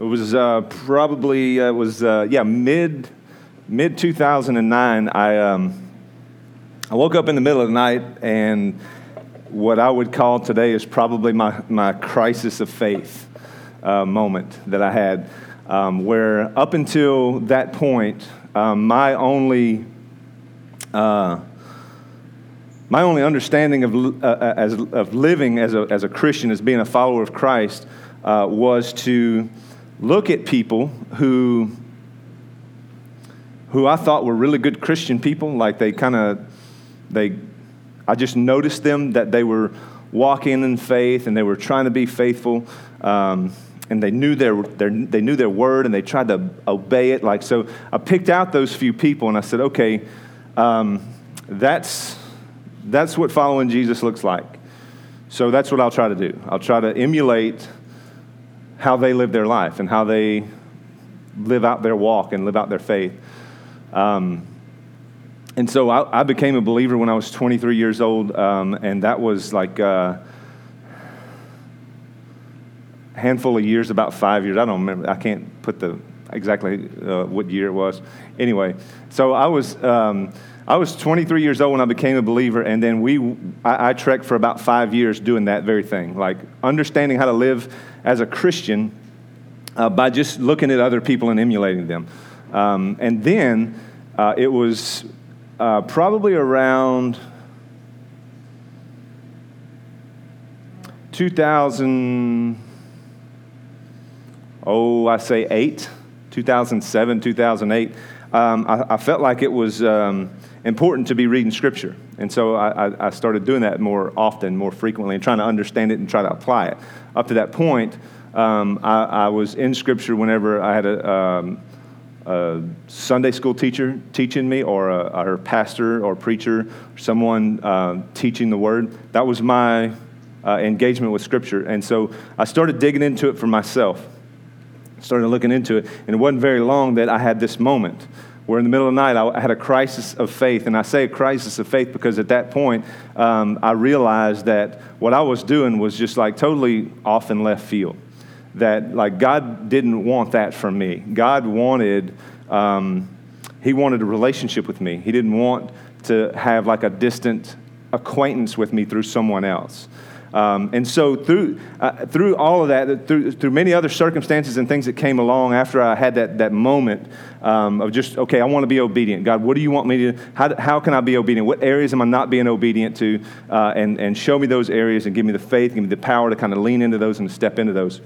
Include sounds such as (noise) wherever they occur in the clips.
It was uh, probably uh, it was uh, yeah mid mid 2009. I um, I woke up in the middle of the night and what I would call today is probably my my crisis of faith uh, moment that I had, um, where up until that point, um, my only uh, my only understanding of, uh, as, of living as a, as a Christian, as being a follower of Christ, uh, was to look at people who, who I thought were really good Christian people. Like they kind of, they, I just noticed them that they were walking in faith and they were trying to be faithful. Um, and they knew their, their, they knew their word and they tried to obey it. Like so, I picked out those few people and I said, okay, um, that's that's what following Jesus looks like. So that's what I'll try to do. I'll try to emulate how they live their life and how they live out their walk and live out their faith. Um, and so I, I, became a believer when I was 23 years old, um, and that was like a handful of years, about five years. I don't remember. I can't put the exactly uh, what year it was. Anyway, so I was. Um, I was 23 years old when I became a believer, and then we, I, I trekked for about five years doing that very thing, like understanding how to live as a Christian uh, by just looking at other people and emulating them. Um, and then uh, it was uh, probably around 2000, oh, I say eight, 2007, 2008. Um, I, I, felt like it was. Um, important to be reading Scripture. And so I, I, started doing that more often, more frequently, and trying to understand it and try to apply it. Up to that point, um, I, I, was in Scripture whenever I had a, um, a Sunday school teacher teaching me, or a, or a pastor or preacher, someone uh, teaching the Word. That was my uh, engagement with Scripture. And so I started digging into it for myself, started looking into it, and it wasn't very long that I had this moment where in the middle of the night I had a crisis of faith. And I say a crisis of faith because at that point um, I realized that what I was doing was just like totally off in left field. That like God didn't want that from me. God wanted, um, He wanted a relationship with me. He didn't want to have like a distant acquaintance with me through someone else. Um, and so through, uh, through all of that, through, through many other circumstances and things that came along after I had that, that moment um, of just, okay, I want to be obedient. God, what do you want me to, how, how can I be obedient? What areas am I not being obedient to? Uh, and, and show me those areas and give me the faith, give me the power to kind of lean into those and step into those.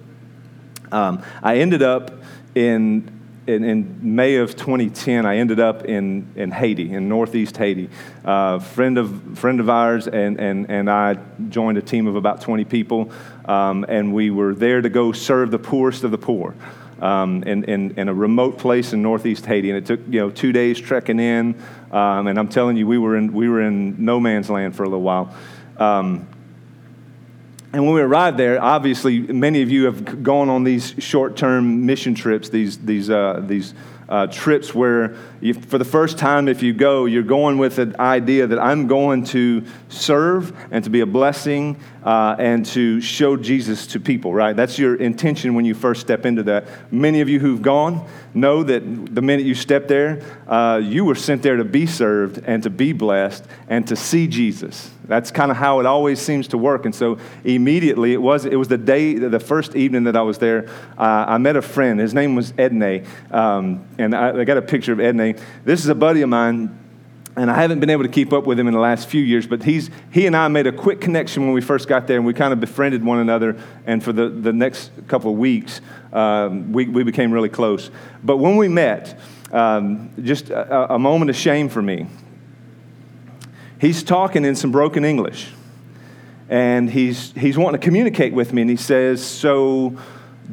Um, I ended up in in, in, May of 2010, I ended up in, in Haiti, in northeast Haiti. A uh, friend, of, friend of ours and, and, and I joined a team of about 20 people, um, and we were there to go serve the poorest of the poor. Um, in, in, in, a remote place in northeast Haiti. And it took, you know, two days trekking in. Um, and I'm telling you, we were, in, we were in no man's land for a little while. Um, and when we arrived there, obviously, many of you have gone on these short term mission trips, these, these, uh, these uh, trips where, you, for the first time, if you go, you're going with an idea that I'm going to serve and to be a blessing uh, and to show Jesus to people, right? That's your intention when you first step into that. Many of you who've gone know that the minute you step there, uh, you were sent there to be served and to be blessed and to see Jesus. That's kind of how it always seems to work. And so immediately, it was, it was the day, the first evening that I was there, uh, I met a friend. His name was Edney. Um, and I, I, got a picture of Edney. This is a buddy of mine. And I haven't been able to keep up with him in the last few years, but he's, he and I made a quick connection when we first got there, and we kind of befriended one another. And for the, the next couple of weeks, um, we, we became really close. But when we met, um, just a, a moment of shame for me he's talking in some broken English. And he's, he's wanting to communicate with me, and he says, So,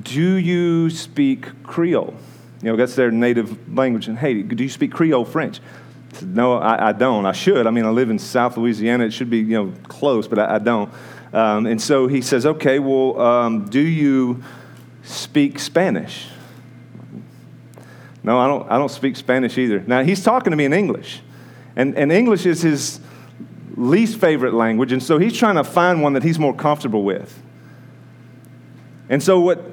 do you speak Creole? You know, that's their native language in Haiti. Do you speak Creole French? I said, no, I, I, don't. I should. I mean, I live in South Louisiana. It should be, you know, close, but I, I don't. Um, and so he says, okay, well, um, do you speak Spanish? No, I don't, I don't speak Spanish either. Now, he's talking to me in English. And, and English is his, least favorite language, and so he's trying to find one that he's more comfortable with. And so what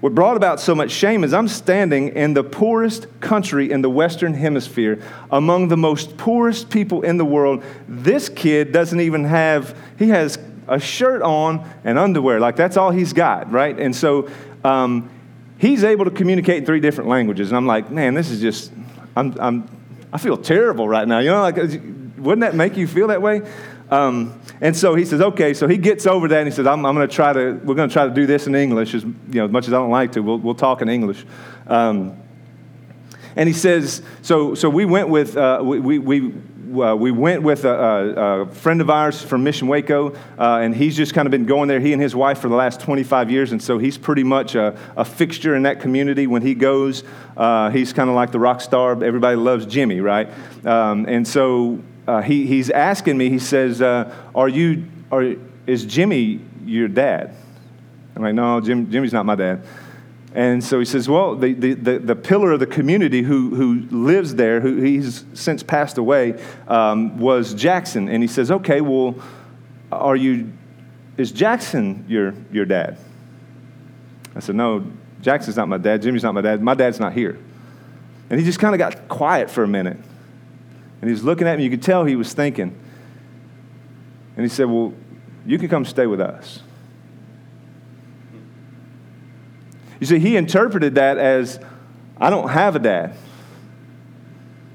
what brought about so much shame is I'm standing in the poorest country in the Western Hemisphere, among the most poorest people in the world. This kid doesn't even have, he has a shirt on and underwear. Like that's all he's got, right? And so um, he's able to communicate in three different languages. And I'm like, man, this is just, I'm, I'm, I feel terrible right now. You know, like, wouldn't that make you feel that way? Um, and so he says, okay. So he gets over that and he says, I'm, I'm going to try to, we're going to try to do this in English as, you know, as much as I don't like to. We'll, we'll talk in English. Um, and he says, so, so we went with, uh, we, we, we uh, we went with a, a, a, friend of ours from Mission Waco, uh, and he's just kind of been going there, he and his wife, for the last 25 years. And so he's pretty much a, a fixture in that community. When he goes, uh, he's kind of like the rock star. Everybody loves Jimmy, right? Um, and so uh, he, he's asking me, he says, uh, Are you, are, is Jimmy your dad? I'm like, No, Jim, Jimmy's not my dad. And so he says, Well, the, the, the, the, pillar of the community who, who lives there, who he's since passed away, um, was Jackson. And he says, Okay, well, are you, is Jackson your, your dad? I said, No, Jackson's not my dad. Jimmy's not my dad. My dad's not here. And he just kind of got quiet for a minute. And he was looking at me. You could tell he was thinking. And he said, Well, you can come stay with us. You see, he interpreted that as, I don't have a dad.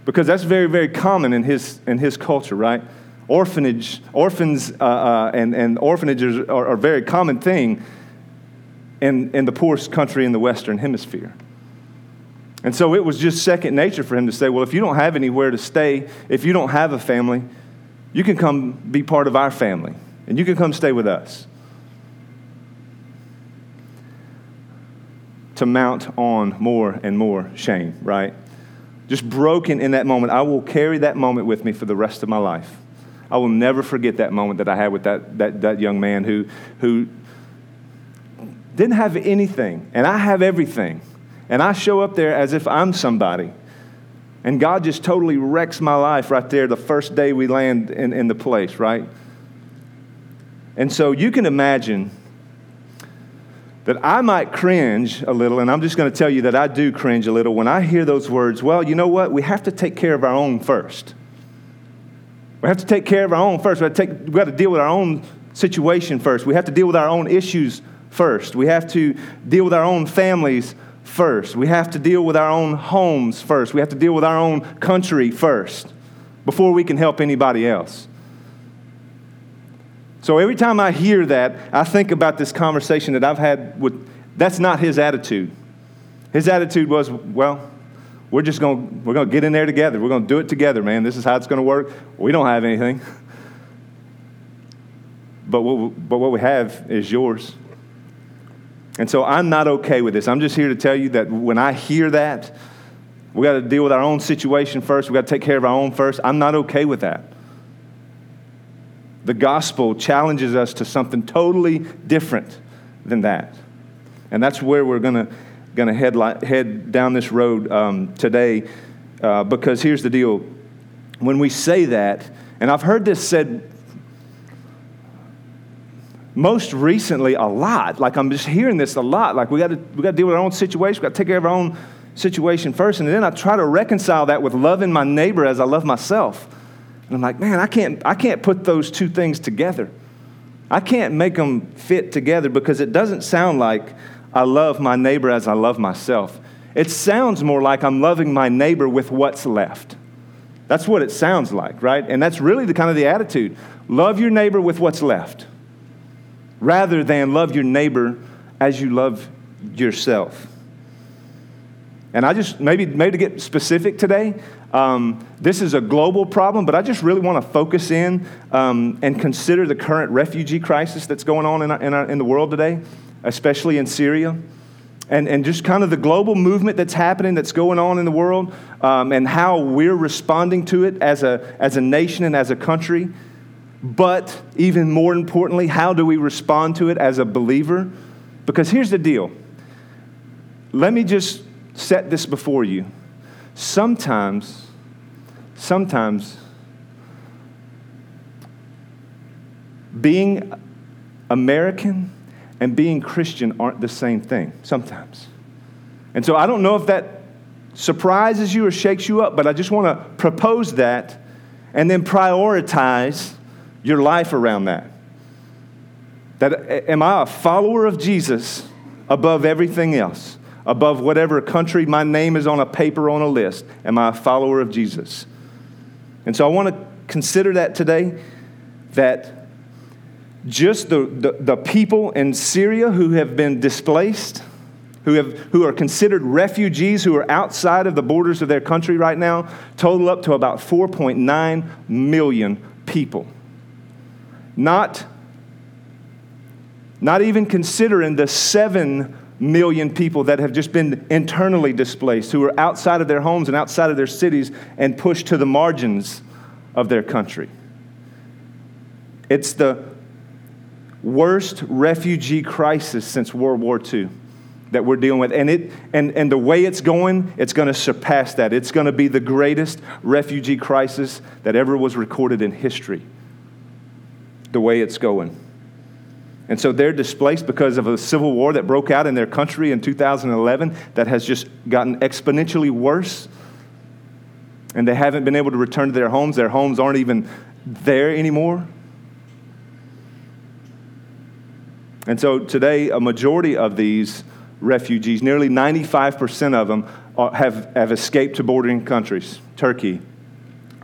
Because that's very, very common in his, in his culture, right? Orphanage, orphans uh, uh, and, and orphanages are, are a very common thing in, in the poorest country in the Western Hemisphere. And so it was just second nature for him to say, Well, if you don't have anywhere to stay, if you don't have a family, you can come be part of our family and you can come stay with us. To mount on more and more shame, right? Just broken in that moment. I will carry that moment with me for the rest of my life. I will never forget that moment that I had with that, that, that young man who, who didn't have anything, and I have everything and I show up there as if I'm somebody. And God just totally wrecks my life right there the first day we land in, in the place, right? And so you can imagine that I might cringe a little, and I'm just going to tell you that I do cringe a little when I hear those words. Well, you know what? We have to take care of our own first. We have to take care of our own first. We have to, we have to deal with our own situation first. We have to deal with our own issues first. We have to deal with our own families first. We have to deal with our own homes first. We have to deal with our own country first before we can help anybody else. So every time I hear that, I think about this conversation that I've had with, that's not his attitude. His attitude was, well, we're just going we're going to get in there together. We're going to do it together, man. This is how it's going to work. We don't have anything. (laughs) But what, but what we have is yours. And so I'm not okay with this. I'm just here to tell you that when I hear that, we got to deal with our own situation first. We got to take care of our own first. I'm not okay with that. The gospel challenges us to something totally different than that. And that's where we're going to going to head, head down this road um, today uh, because here's the deal. When we say that, and I've heard this said most recently a lot. Like I'm just hearing this a lot. Like we got to we got to deal with our own situation. We got to take care of our own situation first, and then I try to reconcile that with loving my neighbor as I love myself. And I'm like, man, I can't I can't put those two things together. I can't make them fit together because it doesn't sound like I love my neighbor as I love myself. It sounds more like I'm loving my neighbor with what's left. That's what it sounds like, right? And that's really the kind of the attitude. Love your neighbor with what's left rather than love your neighbor as you love yourself. And I just, maybe, maybe to get specific today, um, this is a global problem, but I just really want to focus in um, and consider the current refugee crisis that's going on in, our, in, our, in the world today, especially in Syria. And, and just kind of the global movement that's happening, that's going on in the world, um, and how we're responding to it as a, as a nation and as a country. But even more importantly, how do we respond to it as a believer? Because here's the deal. Let me just set this before you. Sometimes, sometimes, being American and being Christian aren't the same thing sometimes. And so I don't know if that surprises you or shakes you up, but I just want to propose that and then prioritize your life around that. That am I a follower of Jesus above everything else? Above whatever country my name is on a paper on a list? Am I a follower of Jesus? And so I want to consider that today that just the, the, the, people in Syria who have been displaced, who, have, who are considered refugees, who are outside of the borders of their country right now, total up to about 4.9 million people. Not, not even considering the 7 million people that have just been internally displaced, who are outside of their homes and outside of their cities and pushed to the margins of their country. It's the worst refugee crisis since World War II that we're dealing with. And, it, and, and the way it's going, it's going to surpass that. It's going to be the greatest refugee crisis that ever was recorded in history, the way it's going. And so they're displaced because of a civil war that broke out in their country in 2011 that has just gotten exponentially worse. And they haven't been able to return to their homes. Their homes aren't even there anymore. And so today, a majority of these refugees, nearly 95% of them, are, have, have escaped to bordering countries Turkey,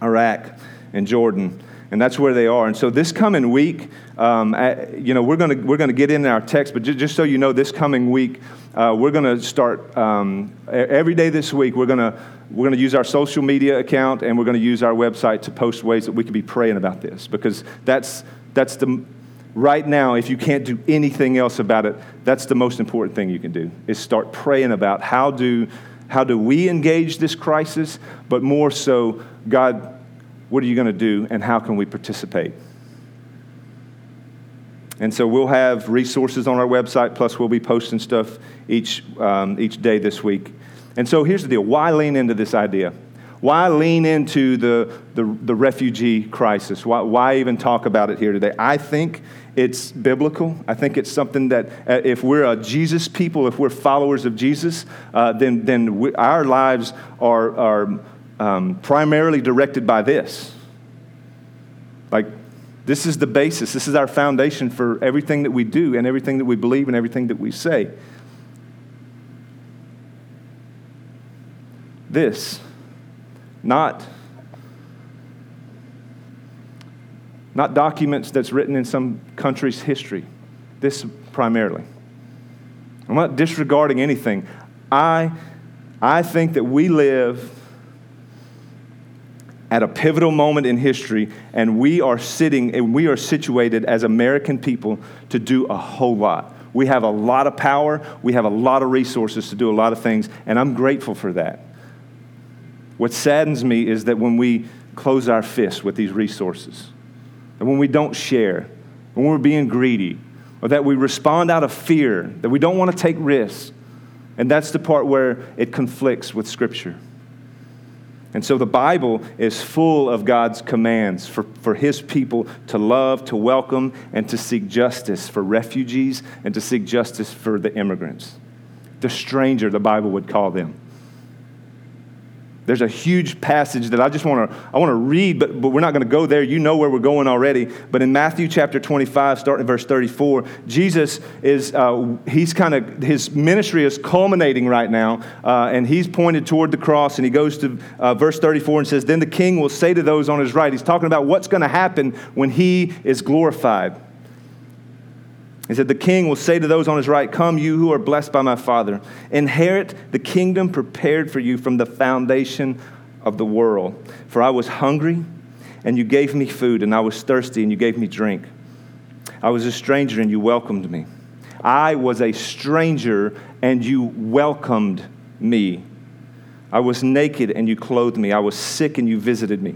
Iraq, and Jordan. And that's where they are. And so this coming week, um, you know, we're going we're gonna get in our text, but just, just so you know, this coming week, uh, we're going to start um, every day this week, we're going we're to use our social media account and we're going to use our website to post ways that we can be praying about this because that's, that's the, right now, if you can't do anything else about it, that's the most important thing you can do is start praying about how do, how do we engage this crisis, but more so, God, what are you going to do and how can we participate? And so we'll have resources on our website, plus we'll be posting stuff each, um, each day this week. And so here's the deal why lean into this idea? Why lean into the, the, the refugee crisis? Why, why, even talk about it here today? I think it's biblical. I think it's something that uh, if we're a Jesus people, if we're followers of Jesus, uh, then, then we, our lives are, are um, primarily directed by this. Like, this is the basis, this is our foundation for everything that we do and everything that we believe and everything that we say. This, not not documents that's written in some country's history. This primarily. I'm not disregarding anything. I, I think that we live at a pivotal moment in history, and we are sitting and we are situated as American people to do a whole lot. We have a lot of power, we have a lot of resources to do a lot of things, and I'm grateful for that. What saddens me is that when we close our fists with these resources, and when we don't share, when we're being greedy, or that we respond out of fear, that we don't want to take risks. And that's the part where it conflicts with Scripture. And so the Bible is full of God's commands for, for His people to love, to welcome, and to seek justice for refugees and to seek justice for the immigrants. The stranger, the Bible would call them. There's a huge passage that I just want to I want to read, but, but we're not going to go there. You know where we're going already. But in Matthew chapter 25, starting in verse 34, Jesus is uh, he's kind of his ministry is culminating right now, uh, and he's pointed toward the cross, and he goes to uh, verse 34 and says, "Then the King will say to those on his right." He's talking about what's going to happen when he is glorified. He said, The king will say to those on his right, Come, you who are blessed by my Father, inherit the kingdom prepared for you from the foundation of the world. For I was hungry, and you gave me food, and I was thirsty, and you gave me drink. I was a stranger, and you welcomed me. I was a stranger, and you welcomed me. I was naked, and you clothed me. I was sick, and you visited me.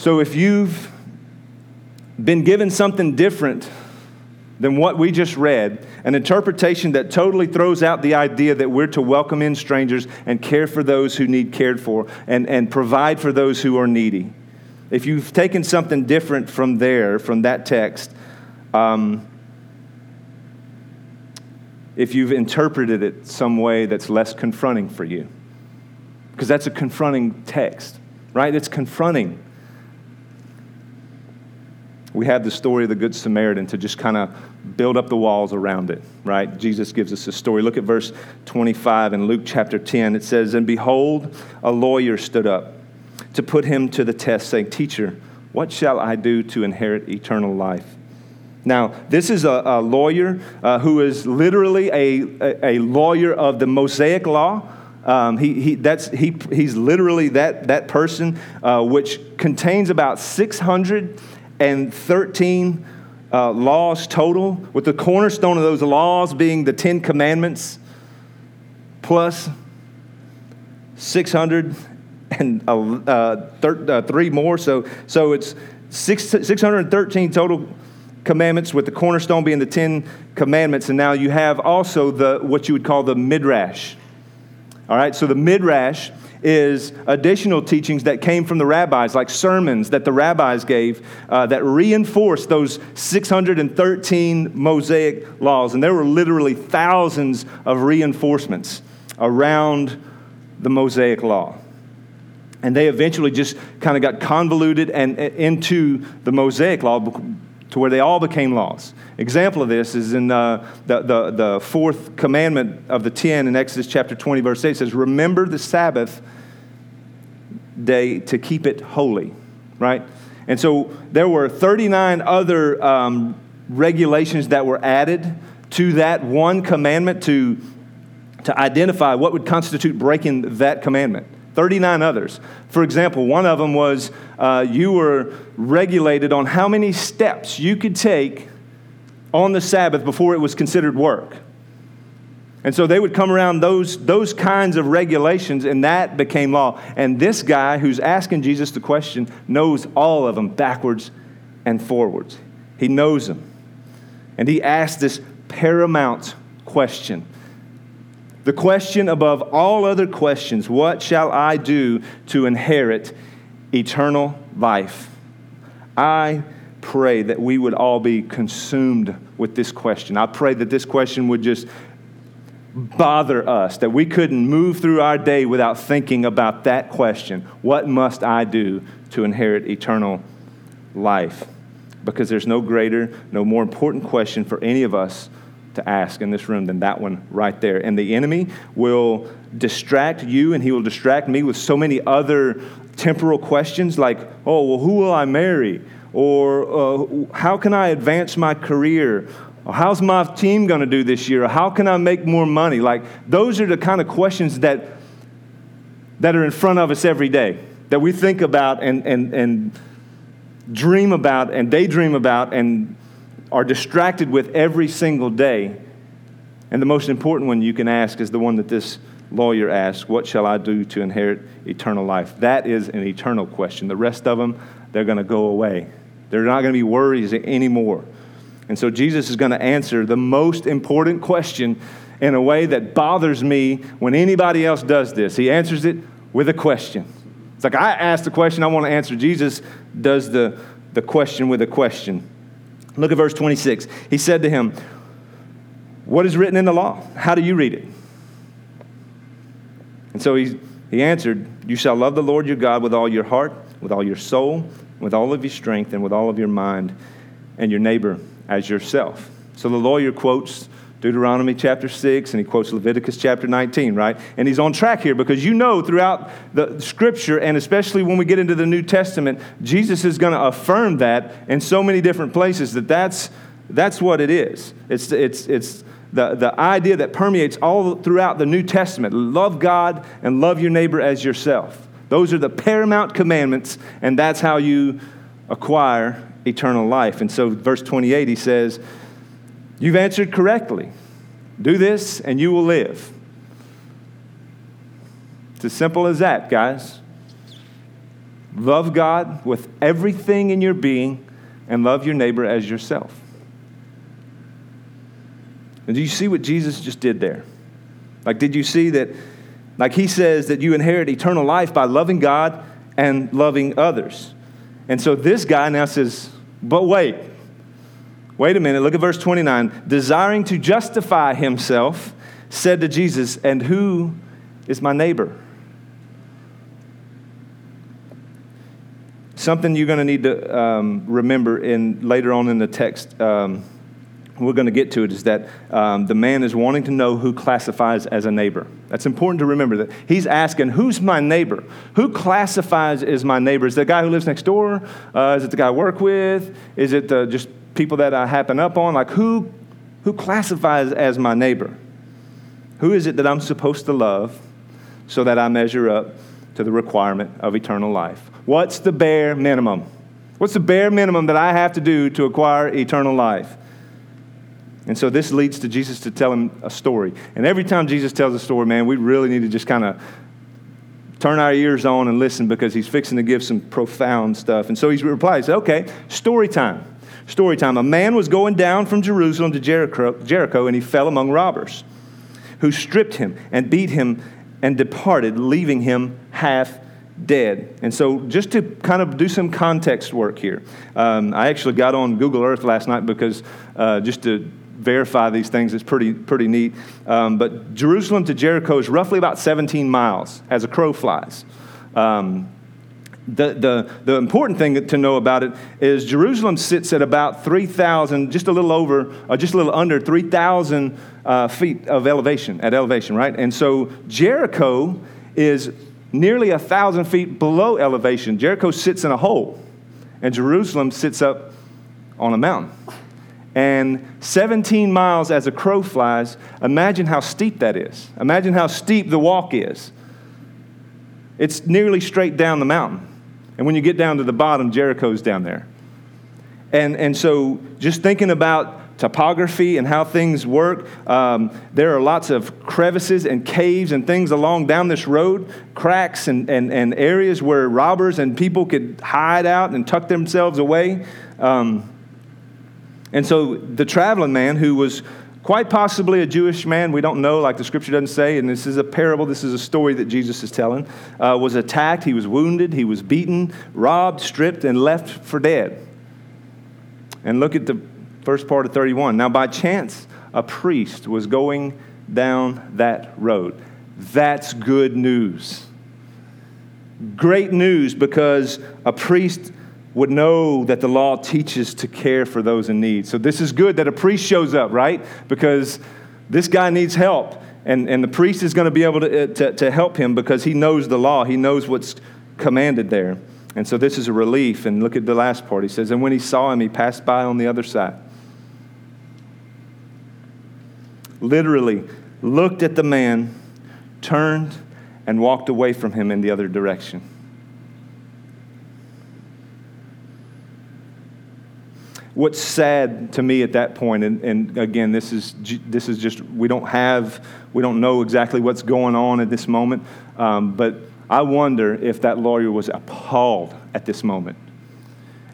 So if you've been given something different than what we just read, an interpretation that totally throws out the idea that we're to welcome in strangers and care for those who need cared for and, and provide for those who are needy. If you've taken something different from there, from that text, um, if you've interpreted it some way that's less confronting for you, because that's a confronting text, right? It's confronting we have the story of the Good Samaritan to just kind of build up the walls around it, right? Jesus gives us a story. Look at verse 25 in Luke chapter 10. It says, And behold, a lawyer stood up to put him to the test, saying, Teacher, what shall I do to inherit eternal life? Now, this is a, a lawyer uh, who is literally a, a, a, lawyer of the Mosaic law. Um, he, he, that's, he, he's literally that, that person, uh, which contains about 600 and 13 uh, laws total, with the cornerstone of those laws being the Ten Commandments plus 600 and uh, uh, three more. So, so it's six, 613 total commandments, with the cornerstone being the Ten Commandments. And now you have also the what you would call the midrash. All right, so the midrash is additional teachings that came from the rabbis, like sermons that the rabbis gave uh, that reinforced those 613 Mosaic laws. And there were literally thousands of reinforcements around the Mosaic law. And they eventually just kind of got convoluted and into the Mosaic law to where they all became laws. Example of this is in uh, the, the, the fourth commandment of the ten in Exodus chapter 20, verse 8 it says, Remember the Sabbath day to keep it holy, right? And so there were 39 other um, regulations that were added to that one commandment to, to identify what would constitute breaking that commandment. 39 others. For example, one of them was uh, you were regulated on how many steps you could take on the Sabbath before it was considered work. And so they would come around those, those kinds of regulations, and that became law. And this guy who's asking Jesus the question knows all of them backwards and forwards. He knows them. And he asked this paramount question the question above all other questions what shall I do to inherit eternal life? I pray that we would all be consumed with this question. I pray that this question would just bother us, that we couldn't move through our day without thinking about that question What must I do to inherit eternal life? Because there's no greater, no more important question for any of us to ask in this room than that one right there. And the enemy will distract you and he will distract me with so many other temporal questions like, oh, well, who will I marry? Or uh, how can I advance my career? Or how's my team going to do this year? Or how can I make more money? Like, those are the kind of questions that, that are in front of us every day, that we think about and, and, and dream about and daydream about and are distracted with every single day. And the most important one you can ask is the one that this lawyer asked What shall I do to inherit eternal life? That is an eternal question. The rest of them, they're going to go away. They're not going to be worries anymore. And so Jesus is going to answer the most important question in a way that bothers me when anybody else does this. He answers it with a question. It's like I asked the question I want to answer. Jesus does the, the question with a question. Look at verse 26. He said to him, What is written in the law? How do you read it? And so he, he answered, You shall love the Lord your God with all your heart, with all your soul, with all of your strength, and with all of your mind, and your neighbor as yourself. So the lawyer quotes Deuteronomy chapter 6, and he quotes Leviticus chapter 19, right? And he's on track here because you know throughout the scripture, and especially when we get into the New Testament, Jesus is going to affirm that in so many different places that that's, that's what it is. It's, it's, it's the, the idea that permeates all throughout the New Testament love God and love your neighbor as yourself. Those are the paramount commandments, and that's how you acquire eternal life. And so, verse 28, he says, You've answered correctly. Do this and you will live. It's as simple as that, guys. Love God with everything in your being and love your neighbor as yourself. And do you see what Jesus just did there? Like, did you see that? Like, he says that you inherit eternal life by loving God and loving others. And so this guy now says, but wait, wait a minute, look at verse 29. Desiring to justify himself, said to Jesus, And who is my neighbor? Something you're going to need to um, remember in later on in the text. Um, we're going to get to it is that um, the man is wanting to know who classifies as a neighbor. That's important to remember that he's asking, Who's my neighbor? Who classifies as my neighbor? Is it the guy who lives next door? Uh, is it the guy I work with? Is it just people that I happen up on? Like, who, who classifies as my neighbor? Who is it that I'm supposed to love so that I measure up to the requirement of eternal life? What's the bare minimum? What's the bare minimum that I have to do to acquire eternal life? And so this leads to Jesus to tell him a story. And every time Jesus tells a story, man, we really need to just kind of turn our ears on and listen because he's fixing to give some profound stuff. And so he replies, okay, story time. Story time. A man was going down from Jerusalem to Jericho, Jericho and he fell among robbers who stripped him and beat him and departed, leaving him half dead. And so, just to kind of do some context work here, um, I actually got on Google Earth last night because uh, just to verify these things. It's pretty, pretty neat. Um, but Jerusalem to Jericho is roughly about 17 miles as a crow flies. Um, the, the, the important thing to know about it is Jerusalem sits at about 3,000, just a little over, or just a little under 3,000 uh, feet of elevation, at elevation, right? And so Jericho is nearly a 1,000 feet below elevation. Jericho sits in a hole, and Jerusalem sits up on a mountain and 17 miles as a crow flies, imagine how steep that is. Imagine how steep the walk is. It's nearly straight down the mountain. And when you get down to the bottom, Jericho's down there. And, and so, just thinking about topography and how things work, um, there are lots of crevices and caves and things along down this road, cracks and, and, and areas where robbers and people could hide out and tuck themselves away. Um, and so the traveling man, who was quite possibly a Jewish man, we don't know, like the scripture doesn't say, and this is a parable, this is a story that Jesus is telling, uh, was attacked, he was wounded, he was beaten, robbed, stripped, and left for dead. And look at the first part of 31. Now, by chance, a priest was going down that road. That's good news. Great news because a priest would know that the law teaches to care for those in need. So this is good that a priest shows up, right? Because this guy needs help. And, and the priest is going to be able to, uh, to, to help him because he knows the law. He knows what's commanded there. And so this is a relief. And look at the last part. He says, And when he saw him, he passed by on the other side. Literally, looked at the man, turned, and walked away from him in the other direction. What's sad to me at that point, and, and again, this is, this is just, we don't have, we don't know exactly what's going on at this moment, um, but I wonder if that lawyer was appalled at this moment.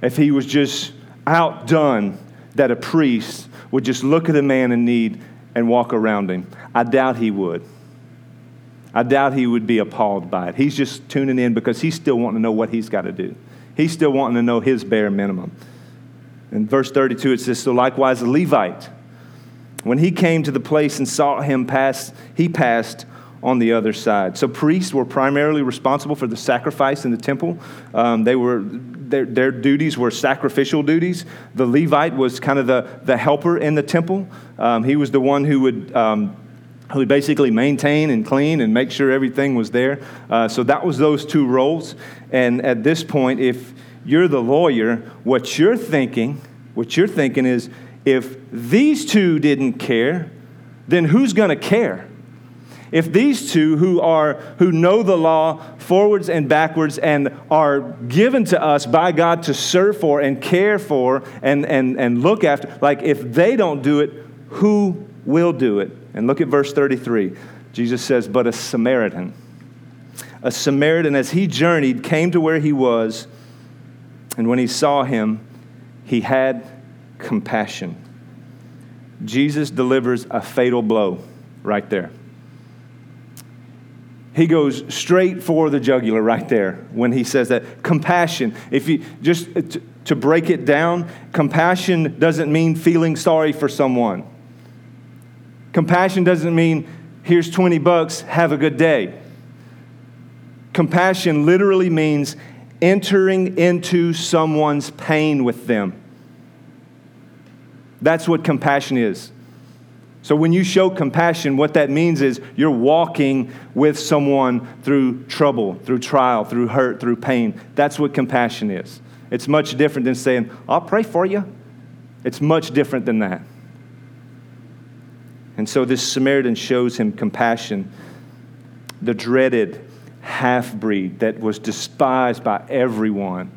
If he was just outdone that a priest would just look at a man in need and walk around him. I doubt he would. I doubt he would be appalled by it. He's just tuning in because he's still wanting to know what he's got to do. He's still wanting to know his bare minimum. In verse 32, it says, So likewise, the Levite, when he came to the place and saw him pass, he passed on the other side. So priests were primarily responsible for the sacrifice in the temple. Um, they were their, their duties were sacrificial duties. The Levite was kind of the, the helper in the temple. Um, he was the one who would um, who would basically maintain and clean and make sure everything was there. Uh, so that was those two roles. And at this point, if you're the lawyer, what you're thinking, what you're thinking is if these two didn't care, then who's going to care? If these two who are who know the law forwards and backwards and are given to us by God to serve for and care for and, and, and look after, like if they don't do it, who will do it. And look at verse 33. Jesus says, But a Samaritan, a Samaritan, as he journeyed, came to where he was, and when he saw him, he had compassion. Jesus delivers a fatal blow right there. He goes straight for the jugular right there when he says that. Compassion, if you just to break it down, compassion doesn't mean feeling sorry for someone. Compassion doesn't mean, here's 20 bucks, have a good day. Compassion literally means entering into someone's pain with them. That's what compassion is. So, when you show compassion, what that means is you're walking with someone through trouble, through trial, through hurt, through pain. That's what compassion is. It's much different than saying, I'll pray for you. It's much different than that. And so this Samaritan shows him compassion. The dreaded half breed that was despised by everyone,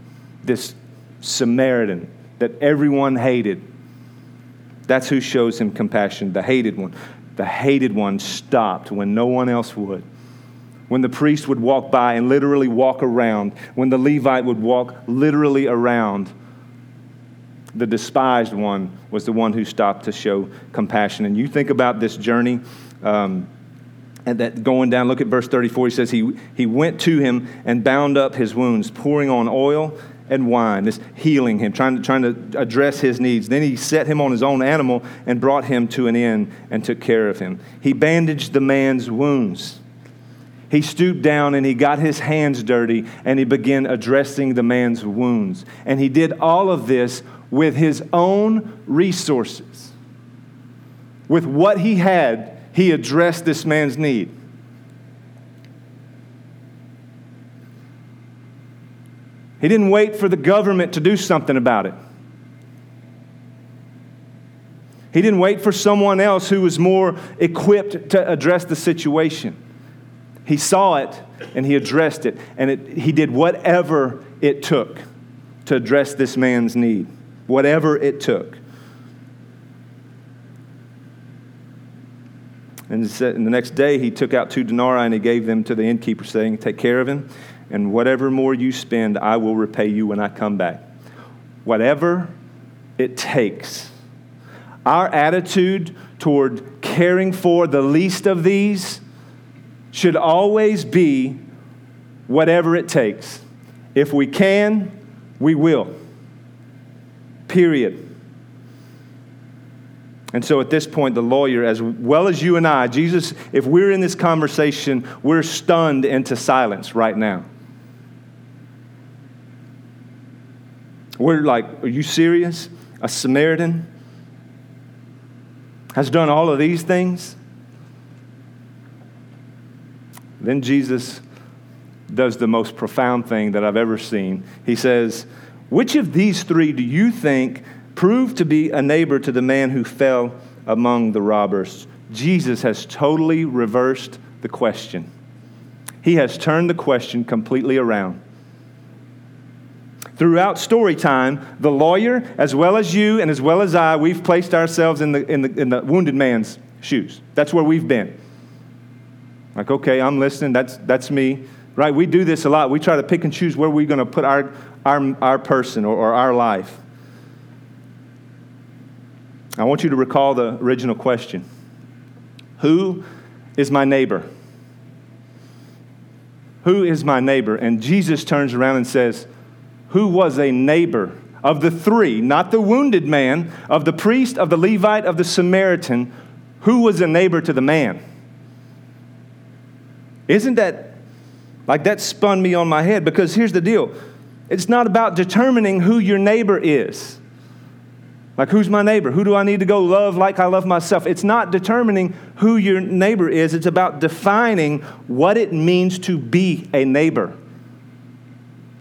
this Samaritan that everyone hated. That's who shows him compassion, the hated one. The hated one stopped when no one else would when the priest would walk by and literally walk around, when the Levite would walk literally around, the despised one was the one who stopped to show compassion. And you think about this journey. Um, and that going down, look at verse 34. He says, he, he went to him and bound up his wounds, pouring on oil and wine, this healing him, trying to, trying to address his needs. Then he set him on his own animal and brought him to an inn and took care of him. He bandaged the man's wounds he stooped down and he got his hands dirty and he began addressing the man's wounds. And he did all of this with his own resources. With what he had, he addressed this man's need. He didn't wait for the government to do something about it. He didn't wait for someone else who was more equipped to address the situation. He saw it and he addressed it, and it, he did whatever it took to address this man's need, whatever it took. And the next day, he took out two denarii and he gave them to the innkeeper, saying, Take care of him, and whatever more you spend, I will repay you when I come back. Whatever it takes. Our attitude toward caring for the least of these should always be whatever it takes. If we can, we will. Period. And so at this point, the lawyer, as well as you and I, Jesus, if we're in this conversation, we're stunned into silence right now. We're like, are you serious? A Samaritan has done all of these things? Then Jesus does the most profound thing that I've ever seen. He says, Which of these three do you think proved to be a neighbor to the man who fell among the robbers? Jesus has totally reversed the question. He has turned the question completely around. Throughout story time, the lawyer, as well as you and as well as I, we've placed ourselves in the, in the, in the wounded man's shoes. That's where we've been. Like, okay, I'm listening. That's, that's me. Right? We do this a lot. We try to pick and choose where we're going to put our, our, our person or, or our life. I want you to recall the original question Who is my neighbor? Who is my neighbor? And Jesus turns around and says, Who was a neighbor of the three, not the wounded man, of the priest, of the Levite, of the Samaritan? Who was a neighbor to the man? Isn't that like that spun me on my head? Because here's the deal it's not about determining who your neighbor is. Like, who's my neighbor? Who do I need to go love like I love myself? It's not determining who your neighbor is, it's about defining what it means to be a neighbor.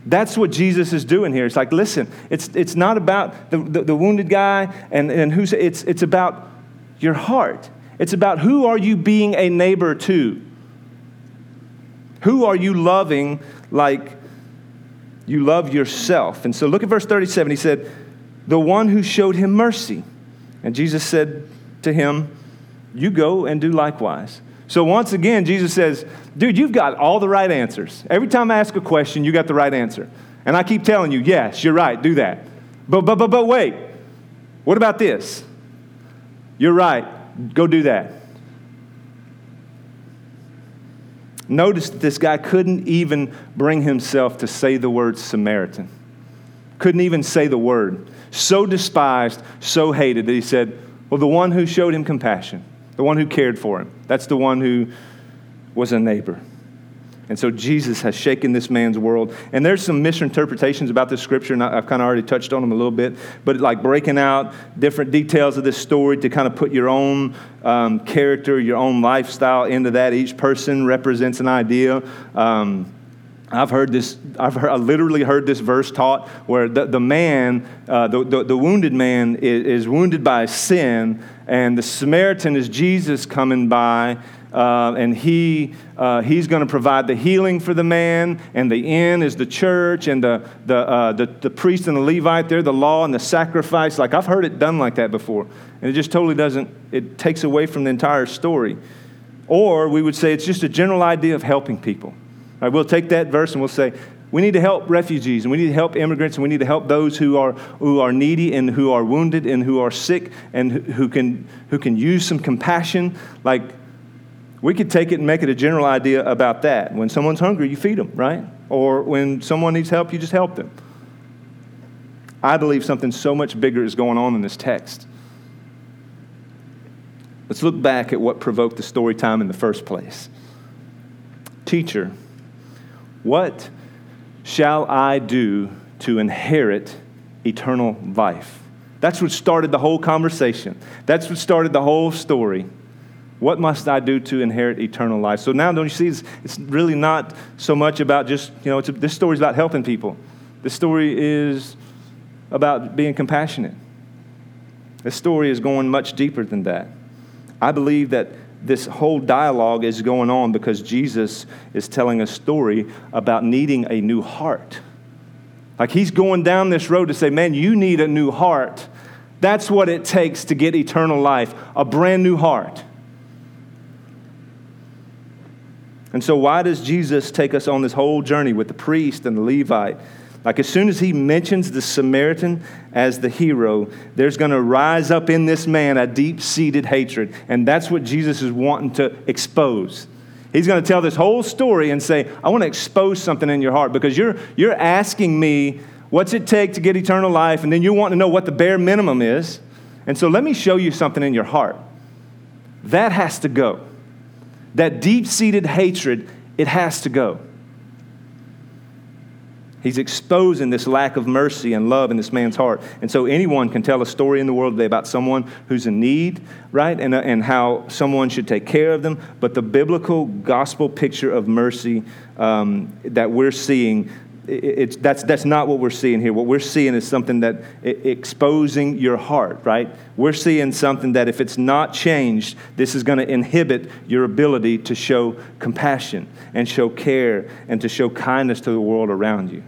That's what Jesus is doing here. It's like, listen, it's, it's not about the, the, the wounded guy and, and who's, it's, it's about your heart. It's about who are you being a neighbor to? Who are you loving like you love yourself? And so look at verse 37. He said, The one who showed him mercy. And Jesus said, to him, You go and do likewise. So once again, Jesus says, Dude, you've got all the right answers. Every time I ask a question, you got the right answer. And I keep telling you, Yes, you're right, do that. But, but, but, but wait, what about this? You're right, go do that. Notice that this guy couldn't even bring himself to say the word Samaritan. Couldn't even say the word. So despised, so hated that he said, Well, the one who showed him compassion, the one who cared for him, that's the one who was a neighbor. And so Jesus has shaken this man's world. And there's some misinterpretations about this scripture, and I've kind of already touched on them a little bit, but like breaking out different details of this story to kind of put your own um, character, your own lifestyle into that. Each person represents an idea. Um, I've heard this, I've heard, I literally heard this verse taught where the, the man, uh, the, the, the, wounded man is, is wounded by sin, and the Samaritan is Jesus coming by uh, and he, uh, he's going to provide the healing for the man, and the inn is the church, and the, the, uh, the, the priest and the Levite, they're the law and the sacrifice. Like, I've heard it done like that before, and it just totally doesn't, it takes away from the entire story. Or we would say it's just a general idea of helping people. Right, we'll take that verse and we'll say, we need to help refugees and we need to help immigrants and we need to help those who are, who are needy and who are wounded and who are sick and who can, who can use some compassion. Like, we could take it and make it a general idea about that. When someone's hungry, you feed them, right? Or when someone needs help, you just help them. I believe something so much bigger is going on in this text. Let's look back at what provoked the story time in the first place. Teacher, what shall I do to inherit eternal life? That's what started the whole conversation. That's what started the whole story. What must I do to inherit eternal life? So now, don't you see, it's, it's really not so much about just, you know, a, this story is about helping people. This story is about being compassionate. This story is going much deeper than that. I believe that this whole dialogue is going on because Jesus is telling a story about needing a new heart. Like he's going down this road to say, man, you need a new heart. That's what it takes to get eternal life, a brand new heart. And so, why does Jesus take us on this whole journey with the priest and the Levite? Like, as soon as he mentions the Samaritan as the hero, there's going to rise up in this man a deep seated hatred. And that's what Jesus is wanting to expose. He's going to tell this whole story and say, I want to expose something in your heart because you're, you're asking me, what's it take to get eternal life? And then you want to know what the bare minimum is. And so, let me show you something in your heart. That has to go that deep seated hatred, it has to go. He's exposing this lack of mercy and love in this man's heart. And so anyone can tell a story in the world today about someone who's in need, right? And, uh, and how someone should take care of them. But the biblical gospel picture of mercy um, that we're seeing it's, that's, that's not what we're seeing here. What we're seeing is something that exposing your heart, right? We're seeing something that if it's not changed, this is going to inhibit your ability to show compassion and show care and to show kindness to the world around you.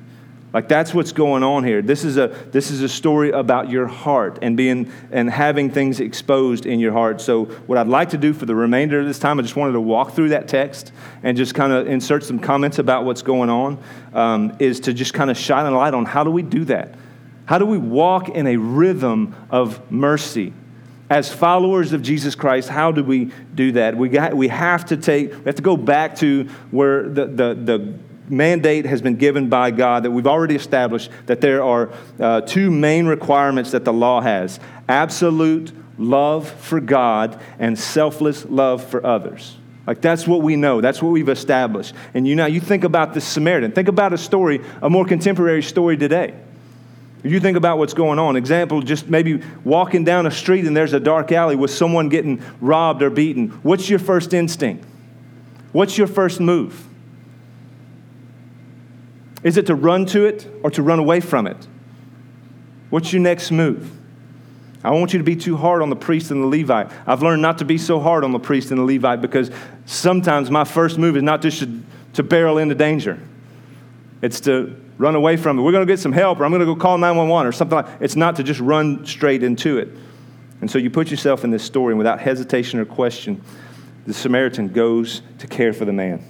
Like that's what's going on here. This is a this is a story about your heart and being and having things exposed in your heart. So what I'd like to do for the remainder of this time, I just wanted to walk through that text and just kind of insert some comments about what's going on. Um, is to just kind of shine a light on how do we do that? How do we walk in a rhythm of mercy? As followers of Jesus Christ, how do we do that? We, got, we have to take, we have to go back to where the, the, the mandate has been given by God that we've already established that there are uh, two main requirements that the law has absolute love for God and selfless love for others. Like that's what we know. That's what we've established. And you know, you think about the Samaritan. Think about a story, a more contemporary story today. You think about what's going on, example, just maybe walking down a street and there's a dark alley with someone getting robbed or beaten. What's your first instinct? What's your first move? Is it to run to it or to run away from it? What's your next move? I want you to be too hard on the priest and the Levite. I've learned not to be so hard on the priest and the Levite because sometimes my first move is not just to, to barrel into danger. It's to run away from it. We're going to get some help, or I'm going to go call 911 or something like It's not to just run straight into it. And so you put yourself in this story, and without hesitation or question, the Samaritan goes to care for the man.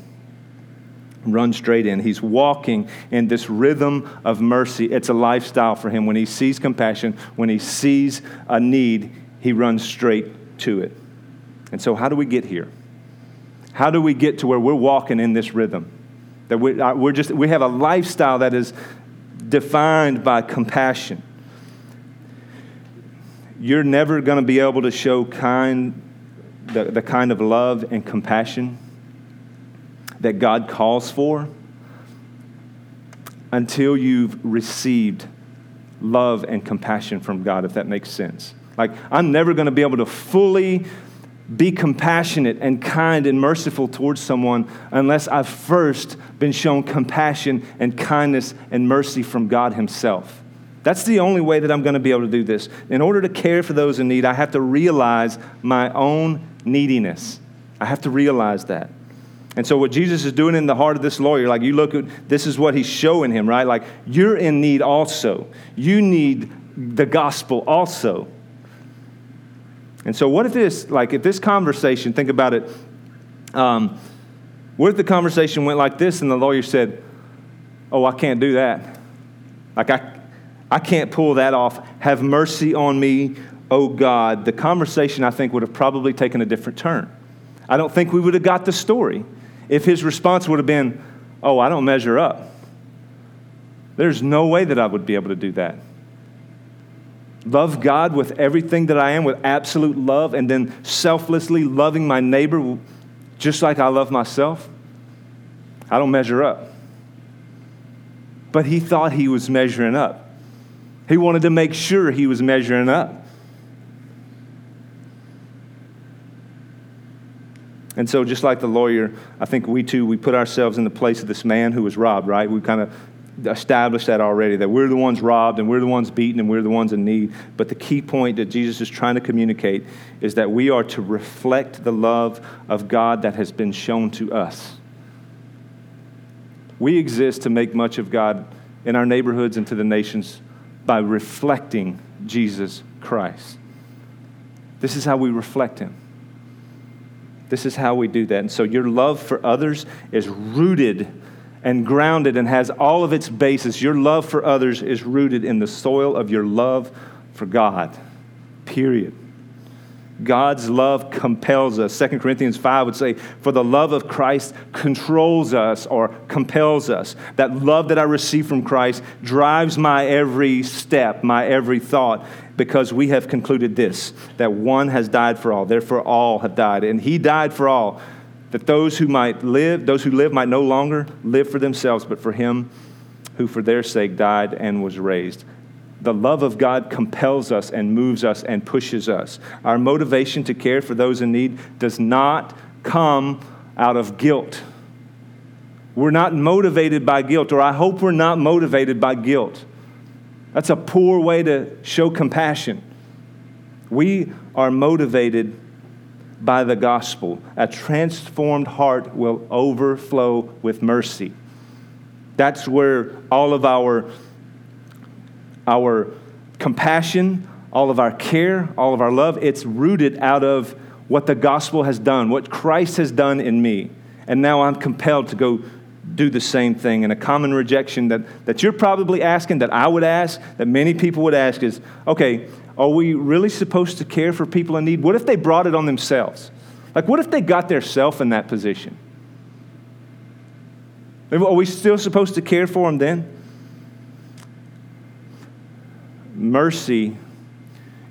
Run straight in. He's walking in this rhythm of mercy. It's a lifestyle for him. When he sees compassion, when he sees a need, he runs straight to it. And so, how do we get here? How do we get to where we're walking in this rhythm? That we, uh, we're just, we have a lifestyle that is defined by compassion. You're never going to be able to show kind, the, the kind of love and compassion that God calls for until you've received love and compassion from God, if that makes sense. Like, I'm never going to be able to fully be compassionate and kind and merciful towards someone unless I've first been shown compassion and kindness and mercy from God Himself. That's the only way that I'm going to be able to do this. In order to care for those in need, I have to realize my own neediness. I have to realize that. And so, what Jesus is doing in the heart of this lawyer, like you look at this is what he's showing him, right? Like, you're in need also. You need the gospel also. And so, what if this, like, if this conversation, think about it, um, what if the conversation went like this and the lawyer said, Oh, I can't do that. Like, I, I can't pull that off. Have mercy on me, oh God. The conversation, I think, would have probably taken a different turn. I don't think we would have got the story if his response would have been, Oh, I don't measure up. There's no way that I would be able to do that love God with everything that I am, with absolute love, and then selflessly loving my neighbor just like I love myself, I don't measure up. But he thought he was measuring up. He wanted to make sure he was measuring up. And so, just like the lawyer, I think we too, we put ourselves in the place of this man who was robbed, right? We kind of established that already that we're the ones robbed and we're the ones beaten and we're the ones in need. But the key point that Jesus is trying to communicate is that we are to reflect the love of God that has been shown to us. We exist to make much of God in our neighborhoods and to the nations by reflecting Jesus Christ. This is how we reflect Him. This is how we do that. And so your love for others is rooted and grounded and has all of its basis. Your love for others is rooted in the soil of your love for God. Period. God's love compels us. 2 Corinthians 5 would say, For the love of Christ controls us or compels us. That love that I receive from Christ drives my every step, my every thought, because we have concluded this that one has died for all, therefore all have died. And he died for all that those who might live, those who live might no longer live for themselves, but for him who for their sake died and was raised. The love of God compels us and moves us and pushes us. Our motivation to care for those in need does not come out of guilt. We're not motivated by guilt, or I hope we're not motivated by guilt. That's a poor way to show compassion. We are motivated by the gospel. A transformed heart will overflow with mercy. That's where all of our, our compassion, all of our care, all of our love, it's rooted out of what the gospel has done, what Christ has done in me. And now I'm compelled to go do the same thing. And a common rejection that, that you're probably asking, that I would ask, that many people would ask is okay, are we really supposed to care for people in need? What if they brought it on themselves? Like, what if they got their self in that position? Are we still supposed to care for them then? Mercy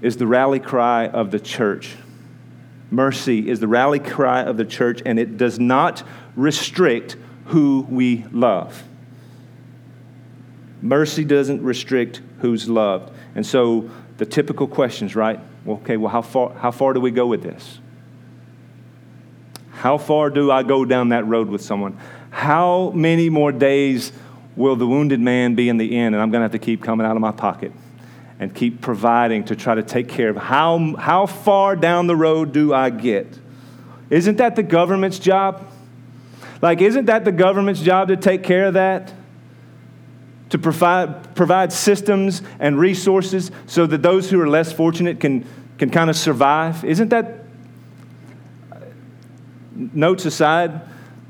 is the rally cry of the church. Mercy is the rally cry of the church, and it does not restrict who we love. Mercy doesn't restrict who's loved. And so the typical questions, right? Okay, well, how far, how far do we go with this? How far do I go down that road with someone? How many more days will the wounded man be in the inn and I'm going to have to keep coming out of my pocket and keep providing to try to take care of? How, how far down the road do I get? Isn't that the government's job? Like, isn't that the government's job to take care of that? to provide, provide systems and resources so that those who are less fortunate can can kind of survive. Isn't that, notes aside,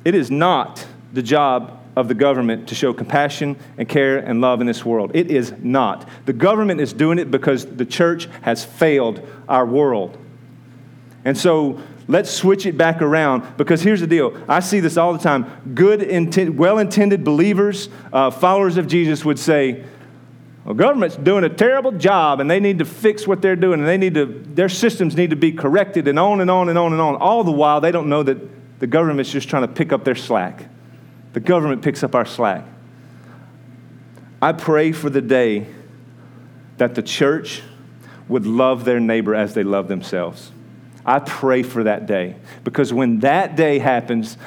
it is not the job of the government to show compassion and care and love in this world. It is not. The government is doing it because the church has failed our world. And so let's switch it back around because here's the deal. I see this all the time. Good, intent, well intended believers, uh, followers of Jesus would say, well, government's doing a terrible job and they need to fix what they're doing and they need to, their systems need to be corrected and on and on and on and on. All the while, they don't know that the government's just trying to pick up their slack. The government picks up our slack. I pray for the day that the church would love their neighbor as they love themselves. I pray for that day because when that day happens,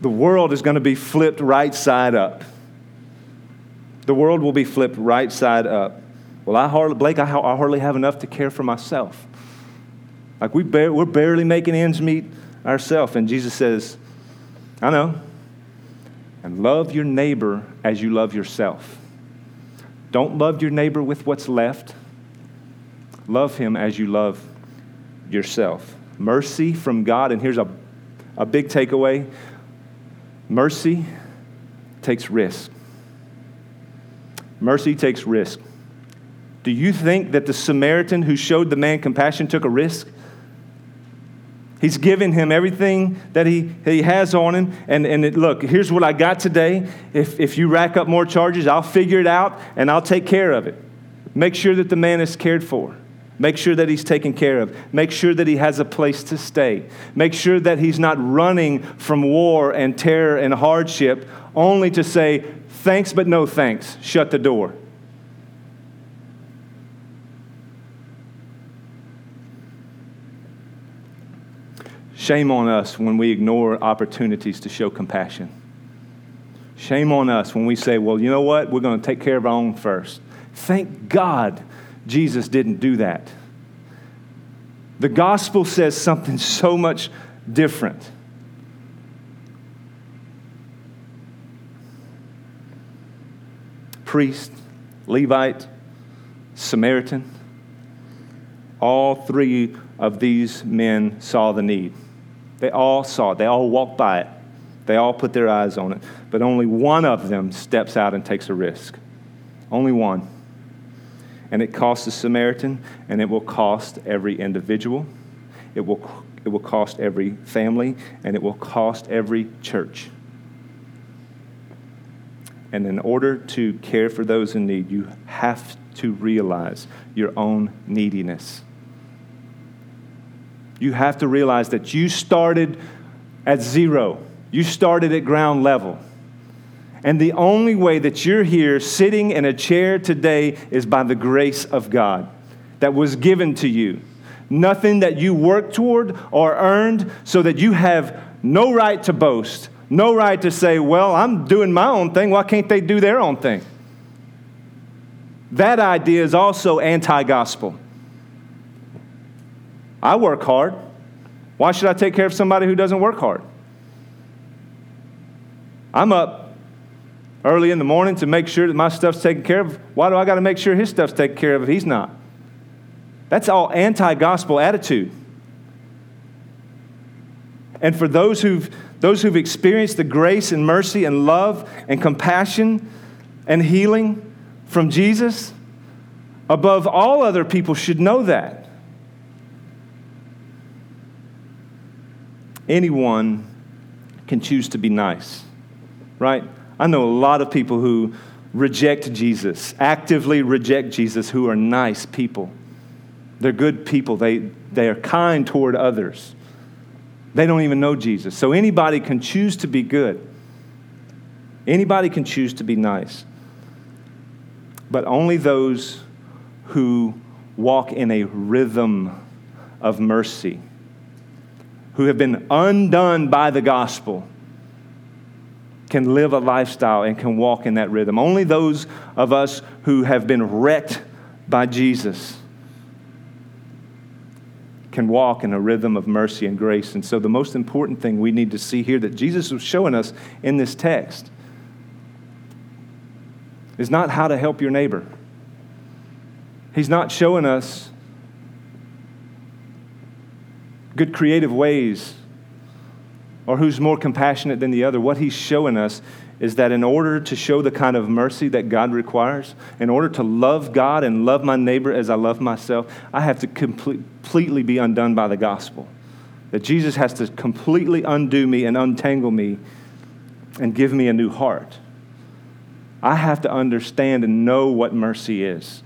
the world is going to be flipped right side up. The world will be flipped right side up. Well, I hardly, Blake, I, I hardly have enough to care for myself. Like we bar- we're barely making ends meet ourselves. And Jesus says, I know. And love your neighbor as you love yourself. Don't love your neighbor with what's left. Love him as you love yourself. Mercy from God, and here's a, a big takeaway mercy takes risk. Mercy takes risk. Do you think that the Samaritan who showed the man compassion took a risk? He's given him everything that he, he has on him. And, and it, look, here's what I got today. If, if you rack up more charges, I'll figure it out and I'll take care of it. Make sure that the man is cared for. Make sure that he's taken care of. Make sure that he has a place to stay. Make sure that he's not running from war and terror and hardship only to say, thanks but no thanks, shut the door. Shame on us when we ignore opportunities to show compassion. Shame on us when we say, well, you know what? We're going to take care of our own first. Thank God Jesus didn't do that. The gospel says something so much different. Priest, Levite, Samaritan, all three of these men saw the need. They all saw it, they all walked by it, they all put their eyes on it. But only one of them steps out and takes a risk. Only one. And it costs the Samaritan, and it will cost every individual. It will, it will cost every family, and it will cost every church. And in order to care for those in need, you have to realize your own neediness. You have to realize that you started at zero, you started at ground level. And the only way that you're here sitting in a chair today is by the grace of God that was given to you. Nothing that you worked toward or earned, so that you have no right to boast, no right to say, Well, I'm doing my own thing. Why can't they do their own thing? That idea is also anti gospel. I work hard. Why should I take care of somebody who doesn't work hard? I'm up early in the morning to make sure that my stuff's taken care of. Why do I got to make sure his stuff's taken care of if he's not? That's all anti gospel attitude. And for those who've, those who've experienced the grace and mercy and love and compassion and healing from Jesus, above all other people should know that. Anyone can choose to be nice, right? I know a lot of people who reject Jesus, actively reject Jesus, who are nice people. They're good people, they, they are kind toward others. They don't even know Jesus. So anybody can choose to be good, anybody can choose to be nice. But only those who walk in a rhythm of mercy who have been undone by the gospel can live a lifestyle and can walk in that rhythm. Only those of us who have been wrecked by Jesus can walk in a rhythm of mercy and grace. And so, the most important thing we need to see here that Jesus was showing us in this text is not how to help your neighbor. He's not showing us good creative ways or who's more compassionate than the other. What he's showing us is that in order to show the kind of mercy that God requires, in order to love God and love my neighbor as I love myself, I have to completely be undone by the gospel. That Jesus has to completely undo me and untangle me and give me a new heart. I have to understand and know what mercy is.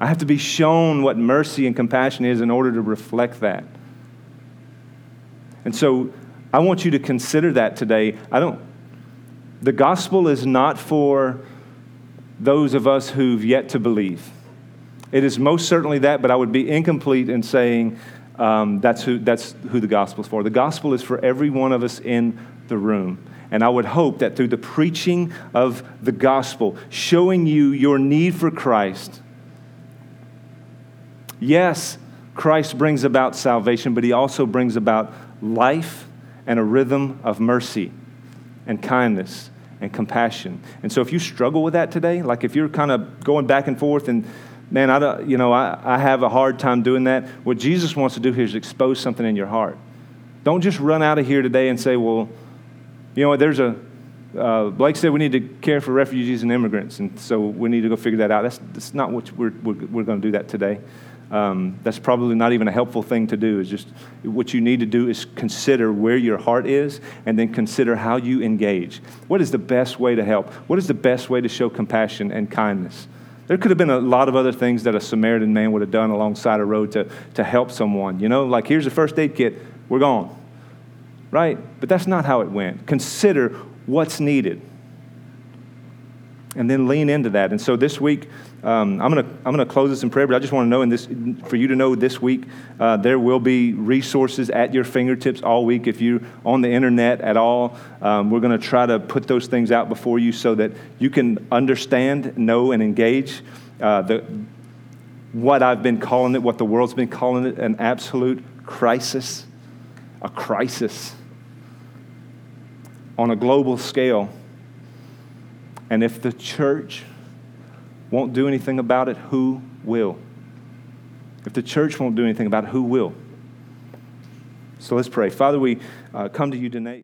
I have to be shown what mercy and compassion is in order to reflect that. And so I want you to consider that today. I don't the gospel is not for those of us who've yet to believe. It is most certainly that, but I would be incomplete in saying um, that's, who, that's who the gospel is for. The gospel is for every one of us in the room. And I would hope that through the preaching of the gospel, showing you your need for Christ, yes, Christ brings about salvation, but he also brings about life and a rhythm of mercy and kindness and compassion. And so if you struggle with that today, like if you're kind of going back and forth and man, I don't, you know, I, I have a hard time doing that. What Jesus wants to do here is expose something in your heart. Don't just run out of here today and say, well, you know what, there's a, uh, Blake said we need to care for refugees and immigrants, and so we need to go figure that out. That's, that's not what we're, we're, we're going to do that today. Um, that's probably not even a helpful thing to do. Is just what you need to do is consider where your heart is, and then consider how you engage. What is the best way to help? What is the best way to show compassion and kindness? There could have been a lot of other things that a Samaritan man would have done alongside a road to, to help someone. You know, like here's a first aid kit, we're gone. Right? But that's not how it went. Consider what's needed and then lean into that. And so this week, um, I'm going to I'm gonna close this in prayer, but I just want to know in this, for you to know this week, uh, there will be resources at your fingertips all week. If you're on the internet at all, um, we're going to try to put those things out before you so that you can understand, know, and engage uh, the, what I've been calling it, what the world's been calling it, an absolute crisis, a crisis on a global scale and if the church won't do anything about it, who will? If the church won't do anything about it, who will? So let's pray. Father, we uh, come to you tonight.